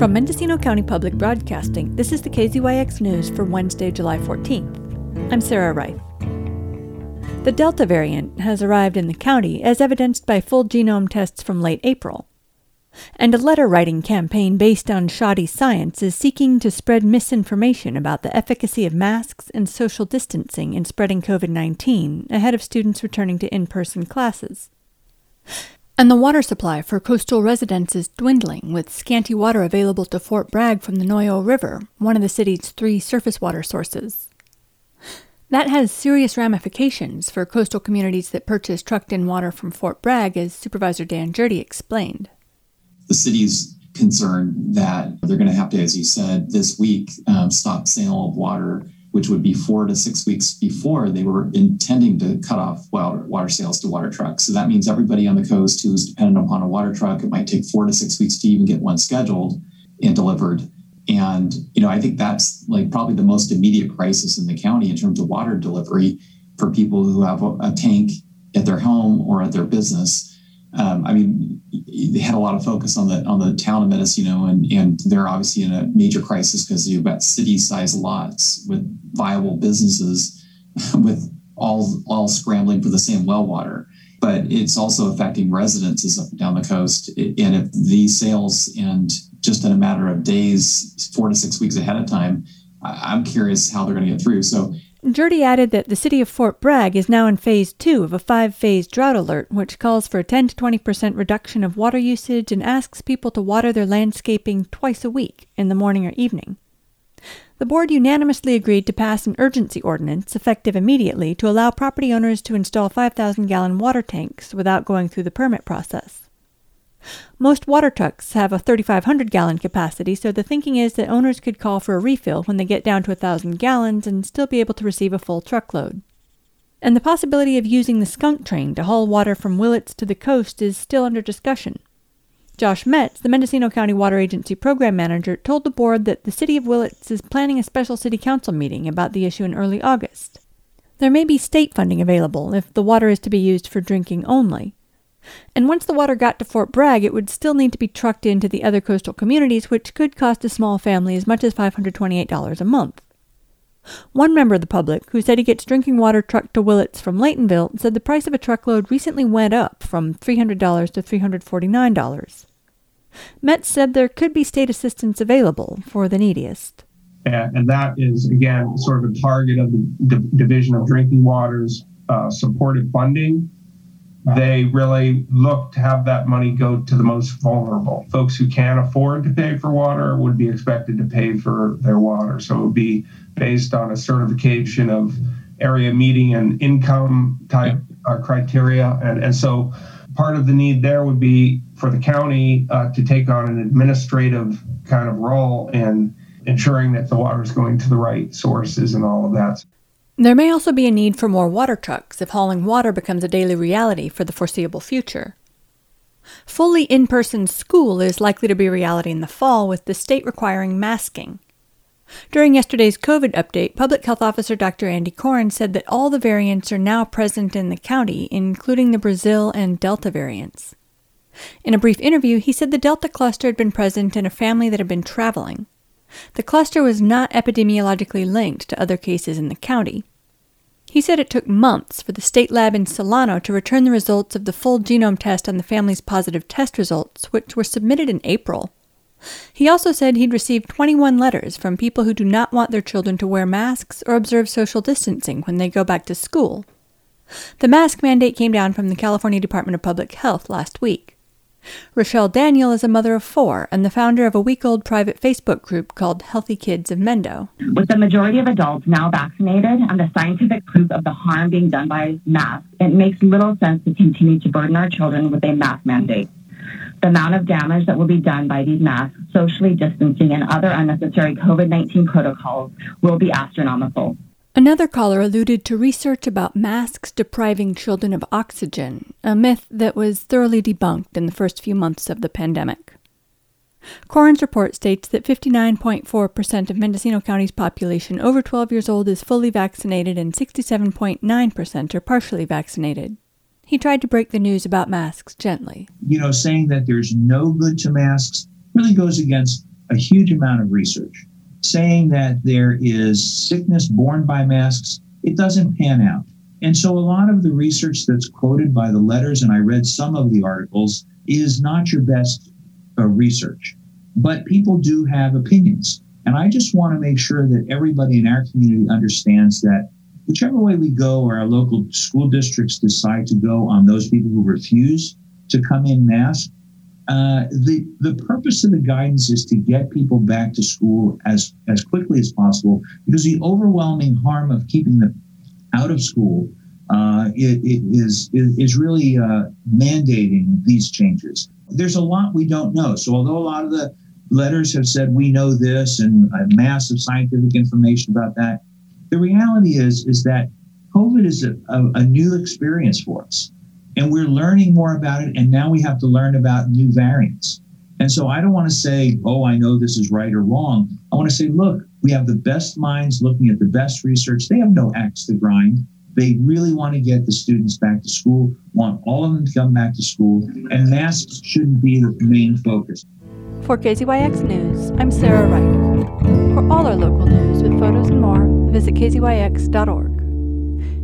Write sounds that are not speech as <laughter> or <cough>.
From Mendocino County Public Broadcasting, this is the KZYX News for Wednesday, July 14th. I'm Sarah Reith. The Delta variant has arrived in the county as evidenced by full genome tests from late April. And a letter writing campaign based on shoddy science is seeking to spread misinformation about the efficacy of masks and social distancing in spreading COVID 19 ahead of students returning to in person classes. And the water supply for coastal residents is dwindling, with scanty water available to Fort Bragg from the Noyo River, one of the city's three surface water sources. That has serious ramifications for coastal communities that purchase trucked in water from Fort Bragg, as Supervisor Dan Gjerde explained. The city's concerned that they're going to have to, as you said, this week um, stop sale of water which would be four to six weeks before they were intending to cut off water, water sales to water trucks. So that means everybody on the coast who's dependent upon a water truck, it might take four to six weeks to even get one scheduled and delivered. And, you know, I think that's like probably the most immediate crisis in the county in terms of water delivery for people who have a, a tank at their home or at their business. Um, I mean, they had a lot of focus on the on the town of Mendocino, and and they're obviously in a major crisis because you've got city-sized lots with viable businesses <laughs> with all all scrambling for the same well water. But it's also affecting residences up and down the coast. And if these sales and just in a matter of days, four to six weeks ahead of time, I'm curious how they're going to get through. So Gjerde added that the city of Fort Bragg is now in phase two of a five phase drought alert, which calls for a 10 to 20 percent reduction of water usage and asks people to water their landscaping twice a week, in the morning or evening. The board unanimously agreed to pass an urgency ordinance, effective immediately, to allow property owners to install 5,000 gallon water tanks without going through the permit process. Most water trucks have a 3,500 gallon capacity, so the thinking is that owners could call for a refill when they get down to 1,000 gallons and still be able to receive a full truckload. And the possibility of using the skunk train to haul water from Willits to the coast is still under discussion. Josh Metz, the Mendocino County Water Agency program manager, told the board that the city of Willits is planning a special city council meeting about the issue in early August. There may be state funding available if the water is to be used for drinking only. And once the water got to Fort Bragg, it would still need to be trucked into the other coastal communities, which could cost a small family as much as $528 a month. One member of the public, who said he gets drinking water trucked to Willits from Laytonville, said the price of a truckload recently went up from $300 to $349. Metz said there could be state assistance available for the neediest. And, that is, again, sort of a target of the Division of Drinking Water's uh, supported funding. They really look to have that money go to the most vulnerable. Folks who can't afford to pay for water would be expected to pay for their water. So it would be based on a certification of area median income type uh, criteria. And, and so part of the need there would be for the county uh, to take on an administrative kind of role in ensuring that the water is going to the right sources and all of that. There may also be a need for more water trucks if hauling water becomes a daily reality for the foreseeable future. Fully in person school is likely to be a reality in the fall, with the state requiring masking. During yesterday's COVID update, Public Health Officer Dr. Andy Coren said that all the variants are now present in the county, including the Brazil and Delta variants. In a brief interview, he said the Delta cluster had been present in a family that had been traveling. The cluster was not epidemiologically linked to other cases in the county. He said it took months for the state lab in Solano to return the results of the full genome test on the family's positive test results, which were submitted in April. He also said he'd received 21 letters from people who do not want their children to wear masks or observe social distancing when they go back to school. The mask mandate came down from the California Department of Public Health last week. Rochelle Daniel is a mother of four and the founder of a week old private Facebook group called Healthy Kids of Mendo. With the majority of adults now vaccinated and the scientific proof of the harm being done by masks, it makes little sense to continue to burden our children with a mask mandate the amount of damage that will be done by these masks, socially distancing, and other unnecessary COVID 19 protocols will be astronomical. Another caller alluded to research about masks depriving children of oxygen, a myth that was thoroughly debunked in the first few months of the pandemic. Coren's report states that 59.4% of Mendocino County's population over 12 years old is fully vaccinated and 67.9% are partially vaccinated. He tried to break the news about masks gently. You know, saying that there's no good to masks really goes against a huge amount of research saying that there is sickness borne by masks. It doesn't pan out. And so a lot of the research that's quoted by the letters, and I read some of the articles, is not your best uh, research. But people do have opinions. And I just want to make sure that everybody in our community understands that whichever way we go or our local school districts decide to go on those people who refuse to come in mask, uh, the the purpose of the guidance is to get people back to school as as quickly as possible because the overwhelming harm of keeping them out of school uh, it, it is is really uh, mandating these changes. There's a lot we don't know. So although a lot of the letters have said we know this and a mass of scientific information about that, the reality is is that COVID is a, a, a new experience for us and we're learning more about it and now we have to learn about new variants. And so i don't want to say oh i know this is right or wrong. I want to say look we have the best minds looking at the best research. They have no axe to grind. They really want to get the students back to school want all of them to come back to school and masks shouldn't be the main focus. For KZYX News, I'm Sarah Wright. For all our local news with photos and more, visit kzyx.org.